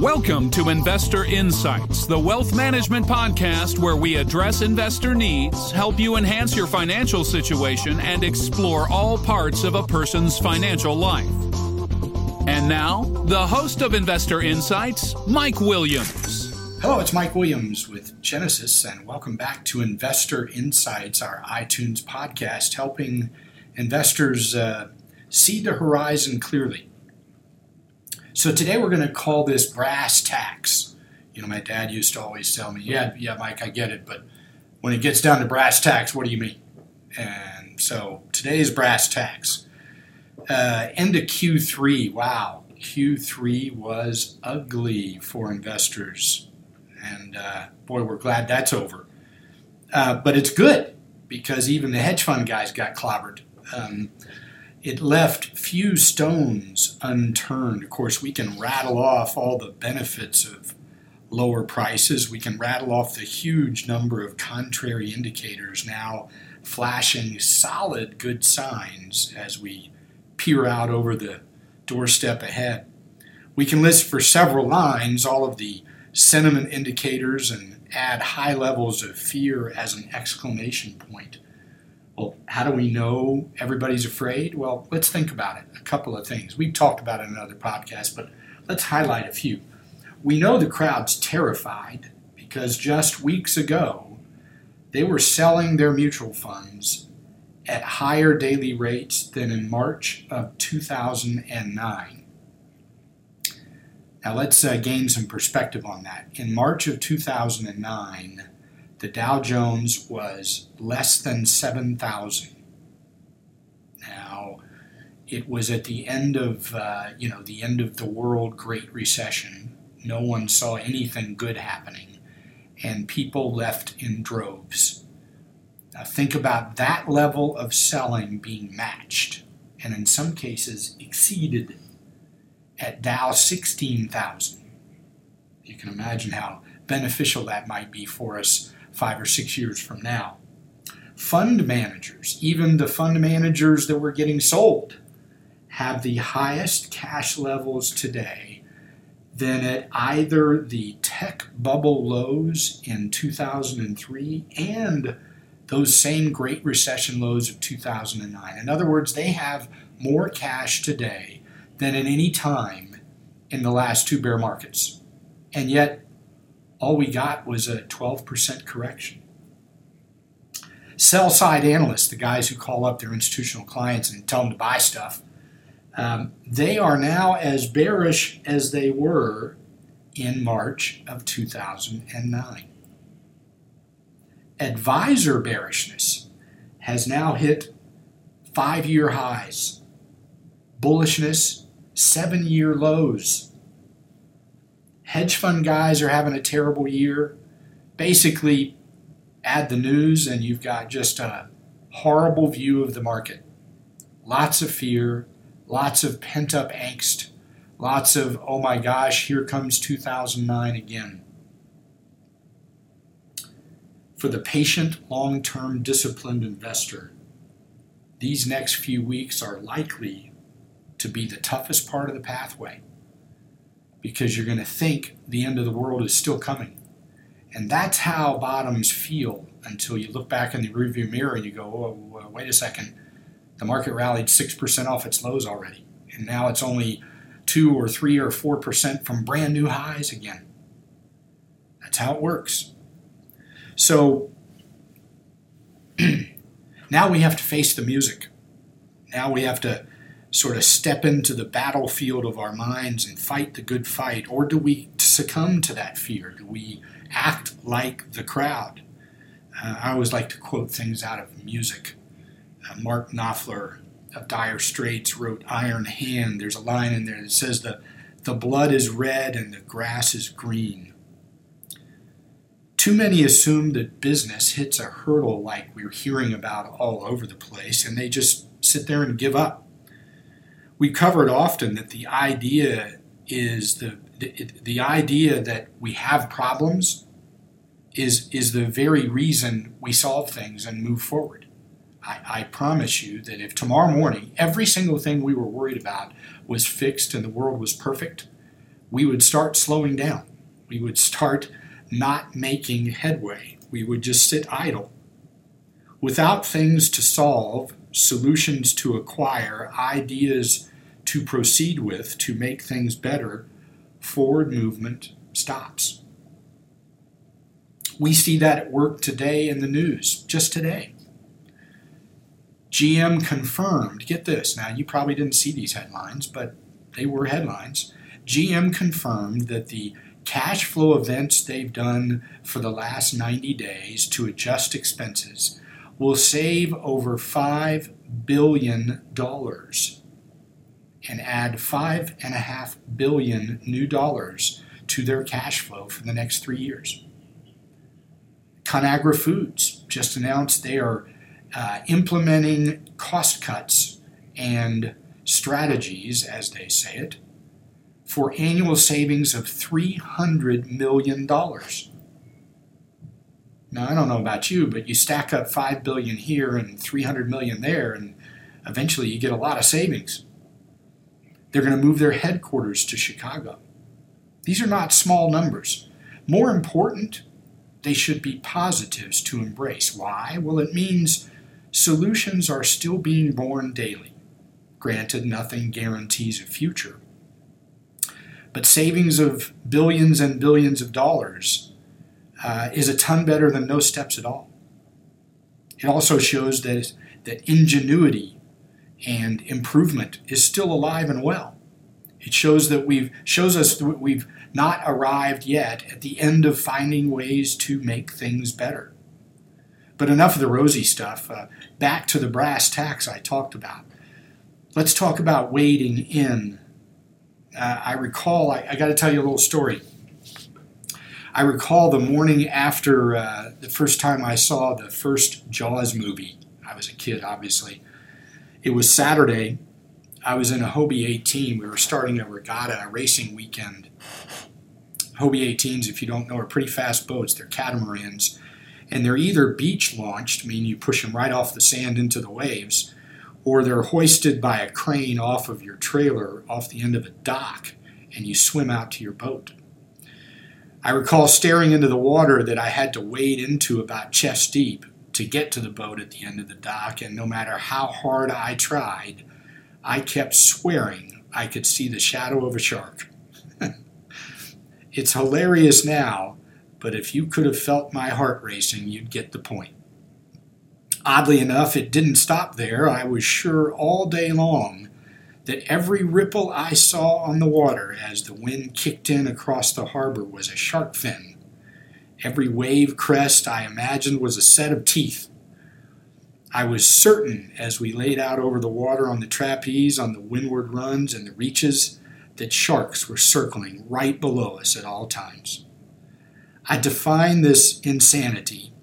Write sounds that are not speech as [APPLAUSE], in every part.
Welcome to Investor Insights, the wealth management podcast where we address investor needs, help you enhance your financial situation, and explore all parts of a person's financial life. And now, the host of Investor Insights, Mike Williams. Hello, it's Mike Williams with Genesis, and welcome back to Investor Insights, our iTunes podcast, helping investors uh, see the horizon clearly. So today we're going to call this brass tacks. You know, my dad used to always tell me, "Yeah, yeah, Mike, I get it, but when it gets down to brass tacks, what do you mean?" And so today's brass tacks. Uh, end of Q3. Wow, Q3 was ugly for investors, and uh, boy, we're glad that's over. Uh, but it's good because even the hedge fund guys got clobbered. Um, it left few stones unturned. Of course, we can rattle off all the benefits of lower prices. We can rattle off the huge number of contrary indicators now flashing solid good signs as we peer out over the doorstep ahead. We can list for several lines all of the sentiment indicators and add high levels of fear as an exclamation point. Well, how do we know everybody's afraid? Well, let's think about it. A couple of things. We've talked about it in another podcast, but let's highlight a few. We know the crowd's terrified because just weeks ago, they were selling their mutual funds at higher daily rates than in March of 2009. Now, let's uh, gain some perspective on that. In March of 2009, the Dow Jones was less than 7,000. Now, it was at the end of, uh, you know, the end of the world Great Recession. No one saw anything good happening, and people left in droves. Now, think about that level of selling being matched, and in some cases exceeded at Dow 16,000. You can imagine how beneficial that might be for us five or six years from now. Fund managers, even the fund managers that were getting sold, have the highest cash levels today than at either the tech bubble lows in 2003 and those same Great Recession lows of 2009. In other words, they have more cash today than at any time in the last two bear markets. And yet, all we got was a 12% correction. Sell side analysts, the guys who call up their institutional clients and tell them to buy stuff, um, they are now as bearish as they were in March of 2009. Advisor bearishness has now hit five year highs, bullishness, seven year lows hedge fund guys are having a terrible year. Basically, add the news, and you've got just a horrible view of the market. Lots of fear, lots of pent up angst, lots of, oh my gosh, here comes 2009 again. For the patient, long term, disciplined investor, these next few weeks are likely to be the toughest part of the pathway because you're going to think the end of the world is still coming. And that's how bottoms feel until you look back in the rearview mirror and you go, oh, wait a second, the market rallied 6% off its lows already. And now it's only 2 or 3 or 4% from brand new highs again. That's how it works. So [CLEARS THROAT] now we have to face the music. Now we have to sort of step into the battlefield of our minds and fight the good fight? Or do we succumb to that fear? Do we act like the crowd? Uh, I always like to quote things out of music. Uh, Mark Knopfler of Dire Straits wrote Iron Hand. There's a line in there that says, the, the blood is red and the grass is green. Too many assume that business hits a hurdle like we're hearing about all over the place, and they just sit there and give up we covered often that the idea is the, the, the idea that we have problems is is the very reason we solve things and move forward. I, I promise you that if tomorrow morning every single thing we were worried about was fixed and the world was perfect, we would start slowing down. We would start not making headway. We would just sit idle. Without things to solve, solutions to acquire, ideas to proceed with to make things better, forward movement stops. We see that at work today in the news, just today. GM confirmed, get this, now you probably didn't see these headlines, but they were headlines. GM confirmed that the cash flow events they've done for the last 90 days to adjust expenses will save over $5 billion and add 5.5 billion new dollars to their cash flow for the next three years. Conagra Foods just announced they are uh, implementing cost cuts and strategies, as they say it, for annual savings of $300 million. Now, I don't know about you, but you stack up 5 billion here and 300 million there and eventually you get a lot of savings. They're going to move their headquarters to Chicago. These are not small numbers. More important, they should be positives to embrace. Why? Well, it means solutions are still being born daily. Granted, nothing guarantees a future. But savings of billions and billions of dollars uh, is a ton better than no steps at all. It also shows that, that ingenuity and improvement is still alive and well. It shows that we've shows us that we've not arrived yet at the end of finding ways to make things better. But enough of the rosy stuff. Uh, back to the brass tacks I talked about. Let's talk about wading in. Uh, I recall, I, I got to tell you a little story. I recall the morning after uh, the first time I saw the first Jaws movie. I was a kid, obviously. It was Saturday. I was in a Hobie 18. We were starting a regatta, a racing weekend. Hobie 18s, if you don't know, are pretty fast boats. They're catamarans. And they're either beach launched, meaning you push them right off the sand into the waves, or they're hoisted by a crane off of your trailer off the end of a dock and you swim out to your boat. I recall staring into the water that I had to wade into about chest deep to get to the boat at the end of the dock, and no matter how hard I tried, I kept swearing I could see the shadow of a shark. [LAUGHS] it's hilarious now, but if you could have felt my heart racing, you'd get the point. Oddly enough, it didn't stop there. I was sure all day long that every ripple I saw on the water as the wind kicked in across the harbor was a shark fin. Every wave crest I imagined was a set of teeth. I was certain as we laid out over the water on the trapeze, on the windward runs, and the reaches that sharks were circling right below us at all times. I define this insanity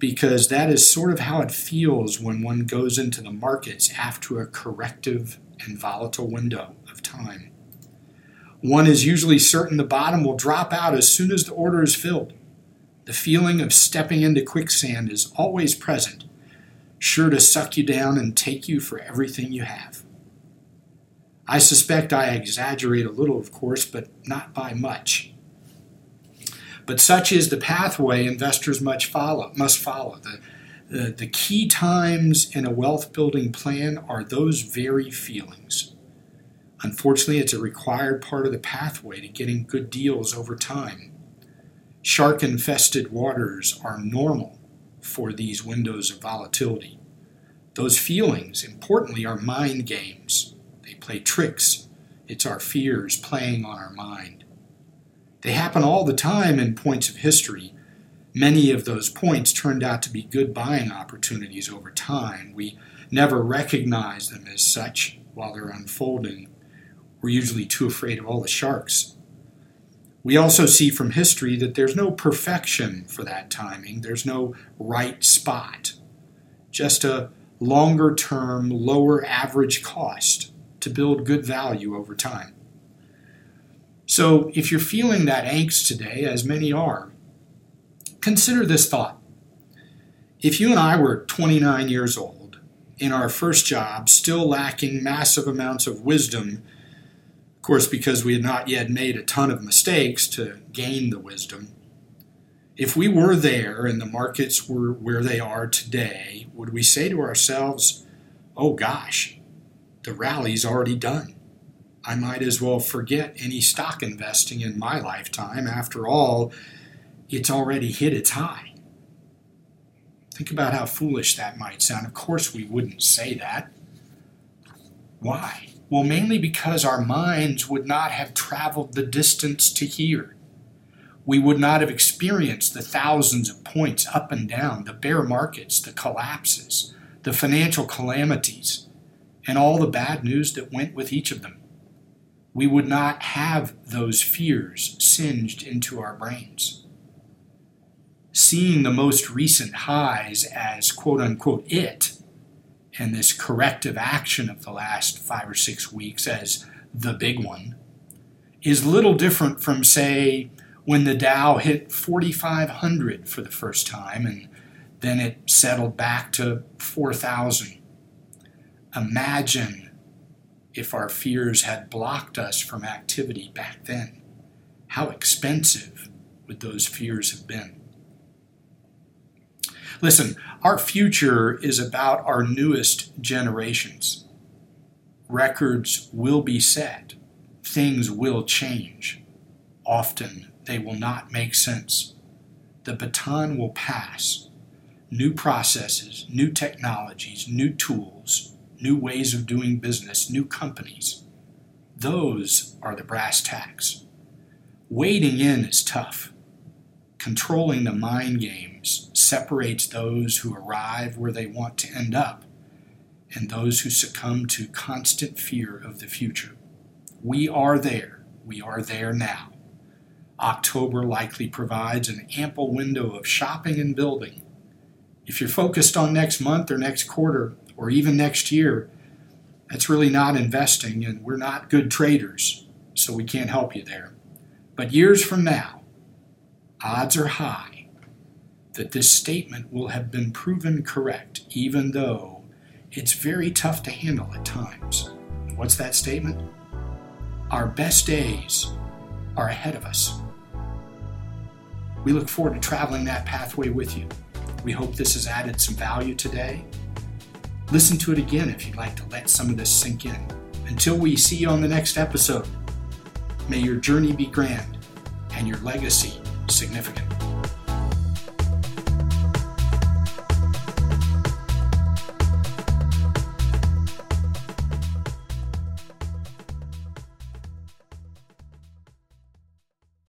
because that is sort of how it feels when one goes into the markets after a corrective and volatile window of time. One is usually certain the bottom will drop out as soon as the order is filled. The feeling of stepping into quicksand is always present, sure to suck you down and take you for everything you have. I suspect I exaggerate a little, of course, but not by much. But such is the pathway investors much follow, must follow. The, the, key times in a wealth building plan are those very feelings. Unfortunately, it's a required part of the pathway to getting good deals over time. Shark infested waters are normal for these windows of volatility. Those feelings, importantly, are mind games. They play tricks. It's our fears playing on our mind. They happen all the time in points of history. Many of those points turned out to be good buying opportunities over time. We never recognize them as such while they're unfolding. We're usually too afraid of all the sharks. We also see from history that there's no perfection for that timing, there's no right spot, just a longer term, lower average cost to build good value over time. So, if you're feeling that angst today, as many are, consider this thought. If you and I were 29 years old, in our first job, still lacking massive amounts of wisdom, of course, because we had not yet made a ton of mistakes to gain the wisdom, if we were there and the markets were where they are today, would we say to ourselves, oh gosh, the rally's already done? I might as well forget any stock investing in my lifetime. After all, it's already hit its high. Think about how foolish that might sound. Of course, we wouldn't say that. Why? Well, mainly because our minds would not have traveled the distance to here we would not have experienced the thousands of points up and down, the bear markets, the collapses, the financial calamities, and all the bad news that went with each of them. We would not have those fears singed into our brains. Seeing the most recent highs as quote unquote it, and this corrective action of the last five or six weeks as the big one, is little different from, say, when the Dow hit 4,500 for the first time and then it settled back to 4,000. Imagine if our fears had blocked us from activity back then. How expensive would those fears have been? Listen, our future is about our newest generations. Records will be set, things will change, often they will not make sense. The baton will pass. New processes, new technologies, new tools, new ways of doing business, new companies. Those are the brass tacks. Wading in is tough. Controlling the mind games separates those who arrive where they want to end up and those who succumb to constant fear of the future. We are there. We are there now. October likely provides an ample window of shopping and building. If you're focused on next month or next quarter or even next year, that's really not investing, and we're not good traders, so we can't help you there. But years from now, odds are high that this statement will have been proven correct, even though it's very tough to handle at times. What's that statement? Our best days are ahead of us. We look forward to traveling that pathway with you. We hope this has added some value today. Listen to it again if you'd like to let some of this sink in. Until we see you on the next episode, may your journey be grand and your legacy significant.